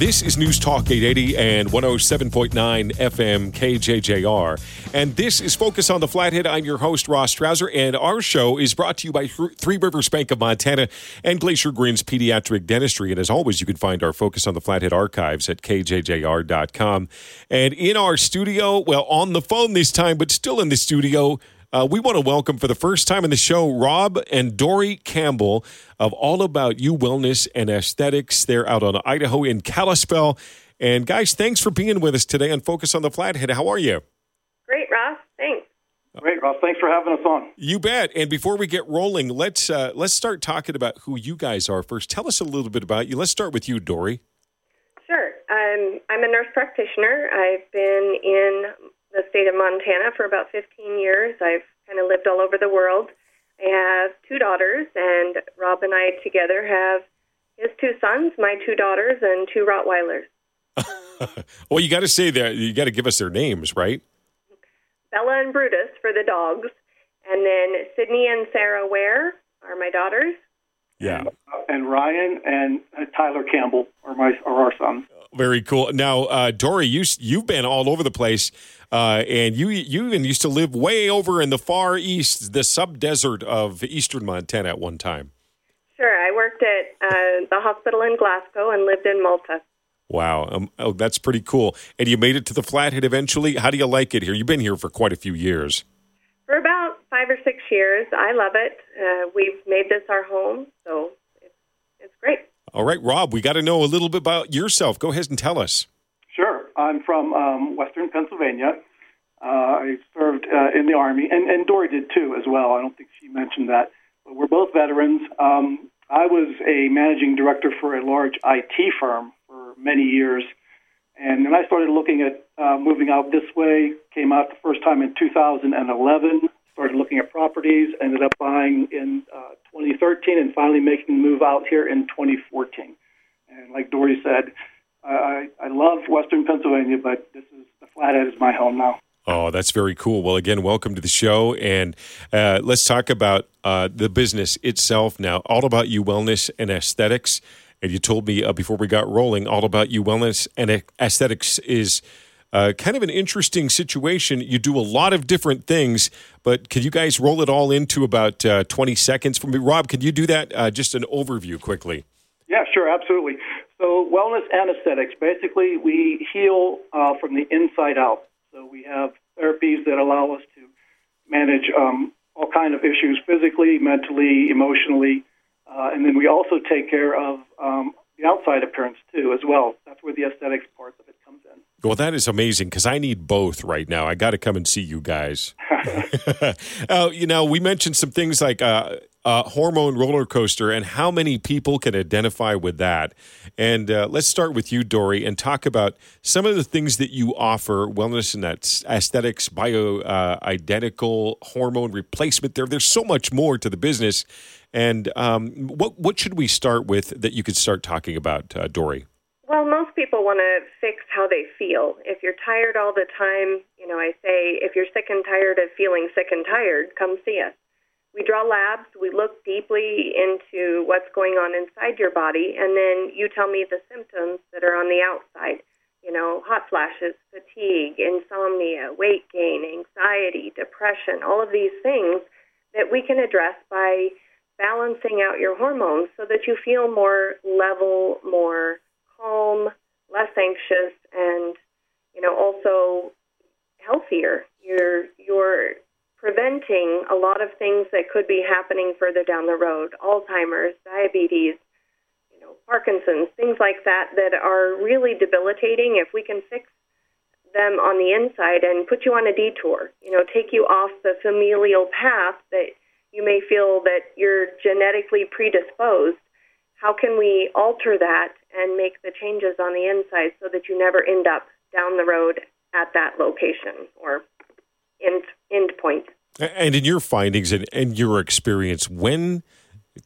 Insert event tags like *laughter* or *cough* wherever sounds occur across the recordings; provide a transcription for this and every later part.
This is News Talk 880 and 107.9 FM KJJR. And this is Focus on the Flathead. I'm your host, Ross Strauser. And our show is brought to you by Three Rivers Bank of Montana and Glacier Grins Pediatric Dentistry. And as always, you can find our Focus on the Flathead archives at kjjr.com. And in our studio, well, on the phone this time, but still in the studio, uh, we want to welcome for the first time in the show Rob and Dory Campbell of All About You Wellness and Aesthetics. They're out on Idaho in Kalispell. And guys, thanks for being with us today on Focus on the Flathead. How are you? Great, Ross. Thanks. Great, Ross. Thanks for having us on. You bet. And before we get rolling, let's uh, let's start talking about who you guys are first. Tell us a little bit about you. Let's start with you, Dory. Sure. Um, I'm a nurse practitioner. I've been in the state of Montana for about 15 years. I've kind of lived all over the world. I have two daughters, and Rob and I together have his two sons, my two daughters, and two Rottweilers. *laughs* well, you got to say that you got to give us their names, right? Bella and Brutus for the dogs, and then Sydney and Sarah Ware are my daughters. Yeah, and Ryan and uh, Tyler Campbell are my are our sons. Very cool. Now, uh, Dory, you you've been all over the place, uh, and you you even used to live way over in the far east, the sub desert of eastern Montana at one time. Sure, I worked at uh, the hospital in Glasgow and lived in Malta. Wow, um, oh, that's pretty cool. And you made it to the Flathead eventually. How do you like it here? You've been here for quite a few years. For about five or six years, I love it. Uh, we've made this our home, so it's, it's great. All right, Rob, we got to know a little bit about yourself. Go ahead and tell us. Sure. I'm from um, Western Pennsylvania. Uh, I served uh, in the Army, and, and Dory did too, as well. I don't think she mentioned that. But we're both veterans. Um, I was a managing director for a large IT firm for many years. And then I started looking at uh, moving out this way, came out the first time in 2011, started looking at properties, ended up buying in uh, 2013 and finally making the move out here in 2014. And like Dory said, I, I love Western Pennsylvania, but this is the Flathead is my home now. Oh, that's very cool. Well, again, welcome to the show, and uh, let's talk about uh, the business itself now. All about you, wellness and aesthetics. And you told me uh, before we got rolling, all about you, wellness and aesthetics is uh, kind of an interesting situation. You do a lot of different things, but could you guys roll it all into about uh, 20 seconds for me? Rob, could you do that? Uh, just an overview quickly. Yeah, sure, absolutely. So, wellness and aesthetics basically, we heal uh, from the inside out. So, we have therapies that allow us to manage um, all kind of issues physically, mentally, emotionally, uh, and then we also take care of um, the outside appearance too, as well. That's where the aesthetics part of it comes in. Well, that is amazing because I need both right now. I got to come and see you guys. *laughs* *laughs* uh, you know, we mentioned some things like uh, uh, hormone roller coaster and how many people can identify with that. And uh, let's start with you, Dory, and talk about some of the things that you offer wellness and that aesthetics, bio uh, identical hormone replacement. There, there's so much more to the business. And um, what what should we start with that you could start talking about, uh, Dory? Well, most people want to fix how they feel. If you're tired all the time, you know, I say if you're sick and tired of feeling sick and tired, come see us. We draw labs, we look deeply into what's going on inside your body, and then you tell me the symptoms that are on the outside. You know, hot flashes, fatigue, insomnia, weight gain, anxiety, depression, all of these things that we can address by balancing out your hormones so that you feel more level, more calm, less anxious, and you know also healthier. You're you're preventing a lot of things that could be happening further down the road: Alzheimer's, diabetes, you know, Parkinson's, things like that that are really debilitating. If we can fix them on the inside and put you on a detour, you know, take you off the familial path that you may feel that you're genetically predisposed. How can we alter that and make the changes on the inside so that you never end up down the road at that location or end, end point? And in your findings and, and your experience, when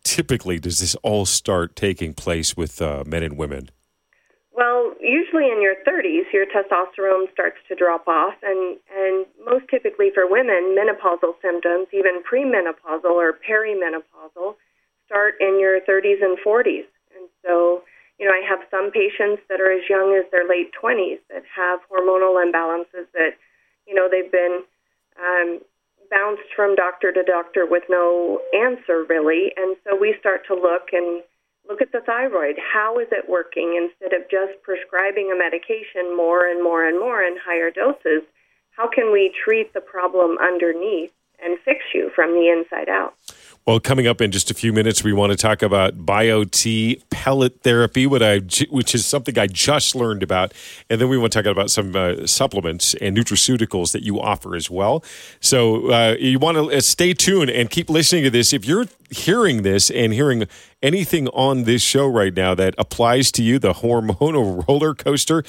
typically does this all start taking place with uh, men and women? Well, usually in your 30s, your testosterone starts to drop off, and, and most typically for women, menopausal symptoms, even premenopausal or perimenopausal, start in your 30s and 40s. And so you know, I have some patients that are as young as their late 20s that have hormonal imbalances that, you know, they've been um, bounced from doctor to doctor with no answer really. And so we start to look and look at the thyroid. How is it working instead of just prescribing a medication more and more and more in higher doses? How can we treat the problem underneath and fix you from the inside out? Well, coming up in just a few minutes, we want to talk about BioTE pellet therapy, what I, which is something I just learned about. And then we want to talk about some uh, supplements and nutraceuticals that you offer as well. So uh, you want to uh, stay tuned and keep listening to this. If you're hearing this and hearing anything on this show right now that applies to you, the hormonal *laughs* roller coaster,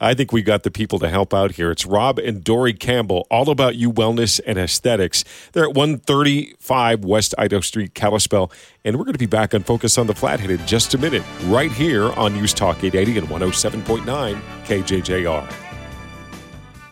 I think we got the people to help out here. It's Rob and Dory Campbell, all about you wellness and aesthetics. They're at 135 West Idaho Street, Kalispell. And we're going to be back on Focus on the Flathead in just a minute, right here on News Talk 880 and 107.9 KJJR.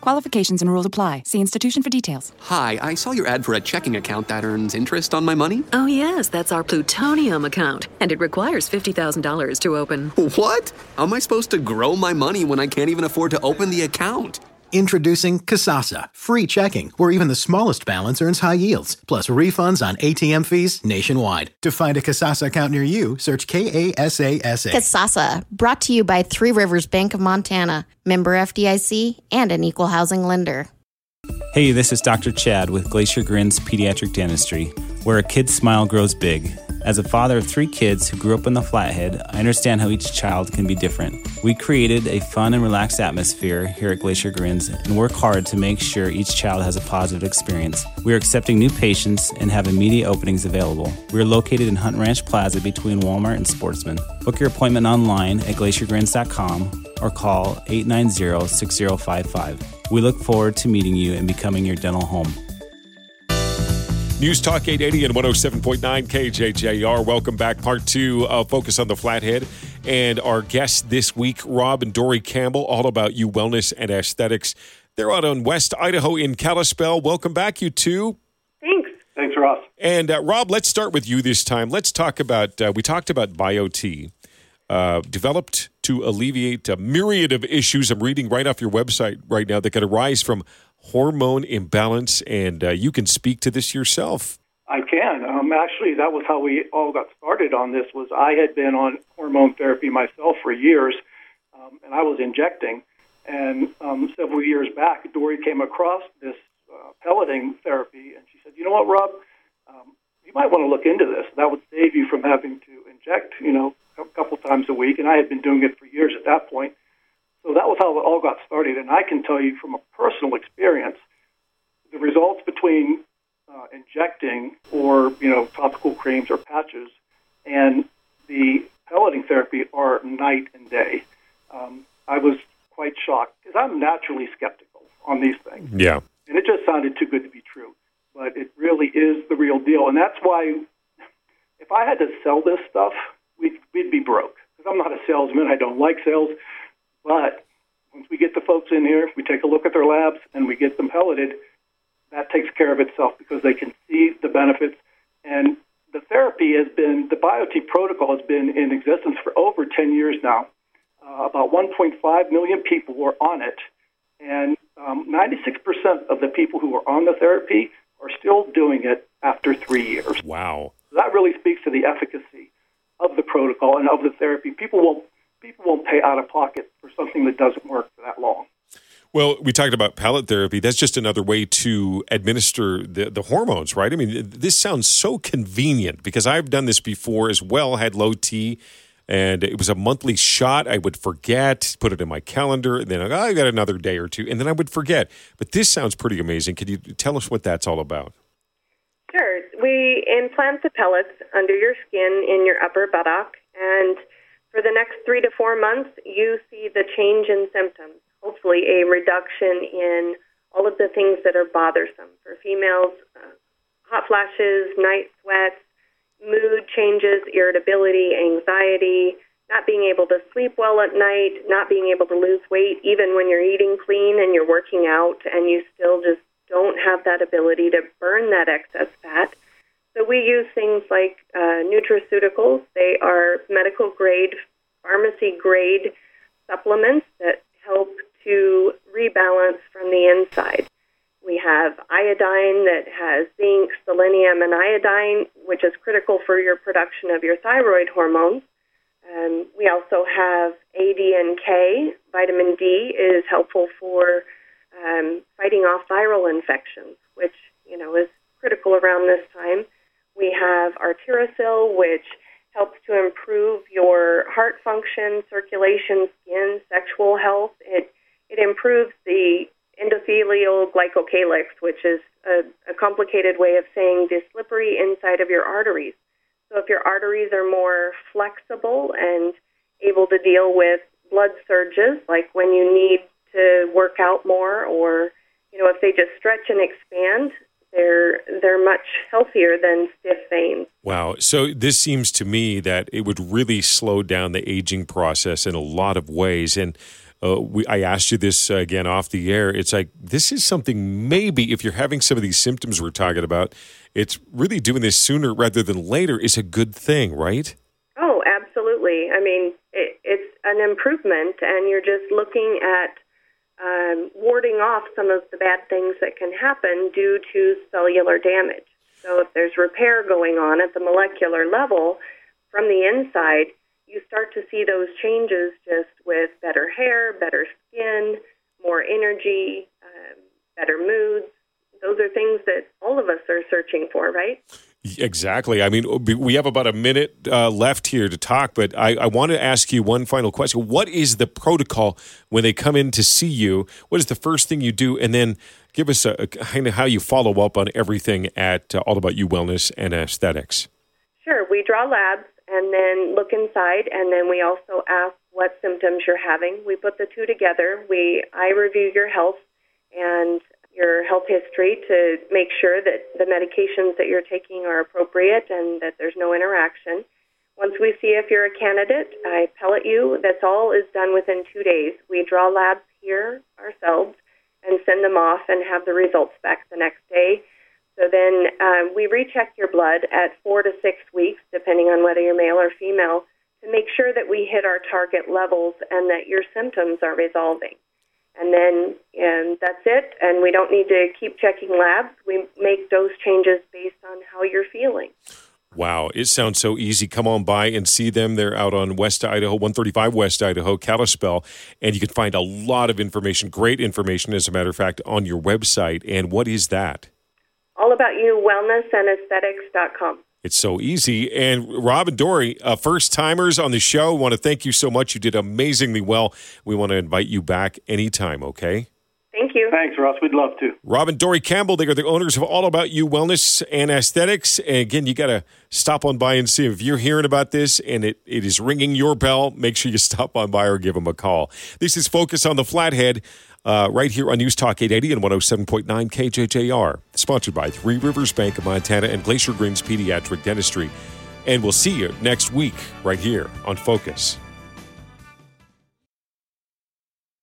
Qualifications and rules apply. See institution for details. Hi, I saw your ad for a checking account that earns interest on my money. Oh, yes, that's our plutonium account, and it requires $50,000 to open. What? How am I supposed to grow my money when I can't even afford to open the account? Introducing Kasasa, free checking, where even the smallest balance earns high yields, plus refunds on ATM fees nationwide. To find a Kasasa account near you, search K A S A S A. Kasasa, brought to you by Three Rivers Bank of Montana, member FDIC, and an equal housing lender. Hey, this is Dr. Chad with Glacier Grins Pediatric Dentistry, where a kid's smile grows big. As a father of three kids who grew up in the Flathead, I understand how each child can be different. We created a fun and relaxed atmosphere here at Glacier Grins and work hard to make sure each child has a positive experience. We are accepting new patients and have immediate openings available. We are located in Hunt Ranch Plaza between Walmart and Sportsman. Book your appointment online at glaciergrins.com or call 890 6055. We look forward to meeting you and becoming your dental home. News Talk 880 and 107.9 KJJR. Welcome back. Part two of Focus on the Flathead. And our guests this week, Rob and Dory Campbell, all about you wellness and aesthetics. They're out on West Idaho in Kalispell. Welcome back, you two. Thanks. Thanks, Ross. And uh, Rob, let's start with you this time. Let's talk about, uh, we talked about BioTE. Uh, developed to alleviate a myriad of issues. I'm reading right off your website right now that could arise from hormone imbalance, and uh, you can speak to this yourself. I can. Um, actually, that was how we all got started on this. Was I had been on hormone therapy myself for years, um, and I was injecting. And um, several years back, Dory came across this uh, pelleting therapy, and she said, "You know what, Rob? Um, you might want to look into this. That would save you from having to inject, you know, a couple times a week." And I had been doing it for years at that point. So that was how it all got started. And I can tell you from a personal experience, the results between uh, injecting or you know topical creams or patches and the pelleting therapy are night and day. Um, I was quite shocked because I'm naturally skeptical on these things. Yeah. And it just sounded too good to be true. But it really is the real deal. And that's why if I had to sell this stuff, we'd, we'd be broke. Because I'm not a salesman. I don't like sales. But once we get the folks in here, we take a look at their labs and we get them pelleted, that takes care of itself because they can see the benefits. And the therapy has been, the BioTE protocol has been in existence for over 10 years now. Uh, about 1.5 million people were on it, and um, 96% of the people who are on the therapy are still doing it after three years. Wow. So that really speaks to the efficacy of the protocol and of the therapy. People won't people won't pay out of pocket for something that doesn't work for that long. Well, we talked about pellet therapy. That's just another way to administer the, the hormones, right? I mean, this sounds so convenient because I've done this before as well, had low T, and it was a monthly shot. I would forget, put it in my calendar, and then oh, I got another day or two, and then I would forget. But this sounds pretty amazing. Could you tell us what that's all about? Sure. We implant the pellets under your skin in your upper buttock, and for the next three to four months, you see the change in symptoms. Hopefully, a reduction in all of the things that are bothersome for females: uh, hot flashes, night sweats, mood changes, irritability, anxiety, not being able to sleep well at night, not being able to lose weight, even when you're eating clean and you're working out, and you still just don't have that ability to burn that excess fat. So we use things like uh, nutraceuticals. They are medical grade pharmacy grade supplements that help to rebalance from the inside. We have iodine that has zinc, selenium, and iodine, which is critical for your production of your thyroid hormones. Um, we also have A, D, and K. Vitamin D is helpful for um, fighting off viral infections, which you know is critical around this time. We have Arterosil, which helps to improve your heart function, circulation, skin, sexual health. It it improves the endothelial glycocalyx, which is a, a complicated way of saying the slippery inside of your arteries. So if your arteries are more flexible and able to deal with blood surges, like when you need to work out more, or you know if they just stretch and expand, they're they're much healthier than stiff veins. Wow. So this seems to me that it would really slow down the aging process in a lot of ways. And uh, we, I asked you this uh, again off the air. It's like this is something maybe if you're having some of these symptoms we're talking about, it's really doing this sooner rather than later is a good thing, right? Oh, absolutely. I mean, it, it's an improvement, and you're just looking at um, warding off some of the bad things that can happen due to cellular damage. So, if there's repair going on at the molecular level from the inside, you start to see those changes just with better hair, better skin, more energy, um, better moods. Those are things that all of us are searching for, right? Exactly. I mean, we have about a minute uh, left here to talk, but I, I want to ask you one final question. What is the protocol when they come in to see you? What is the first thing you do? And then give us a, a kind of how you follow up on everything at uh, All About You Wellness and Aesthetics. Sure. We draw labs and then look inside, and then we also ask what symptoms you're having. We put the two together. We I review your health and your health history to make sure that the medications that you're taking are appropriate and that there's no interaction. Once we see if you're a candidate, I pellet you. That's all is done within two days. We draw labs here ourselves and send them off and have the results back the next day. So then um, we recheck your blood at four to six weeks, depending on whether you're male or female, to make sure that we hit our target levels and that your symptoms are resolving and then and that's it. And we don't need to keep checking labs. We make dose changes based on how you're feeling. Wow, it sounds so easy. Come on by and see them. They're out on West Idaho, 135 West Idaho, Kalispell. And you can find a lot of information, great information, as a matter of fact, on your website. And what is that? All about you, wellness and aesthetics.com. It's so easy. And Rob and Dory, uh, first timers on the show, want to thank you so much. You did amazingly well. We want to invite you back anytime, okay? Thank you. Thanks, Ross. We'd love to. Rob and Dory Campbell, they are the owners of All About You Wellness and Aesthetics. And again, you got to stop on by and see if you're hearing about this and it, it is ringing your bell. Make sure you *laughs* stop on by or give them a call. This is Focus on the Flathead uh, right here on News Talk 880 and 107.9 KJJR. Sponsored by Three Rivers Bank of Montana and Glacier Grins Pediatric Dentistry. And we'll see you next week right here on Focus.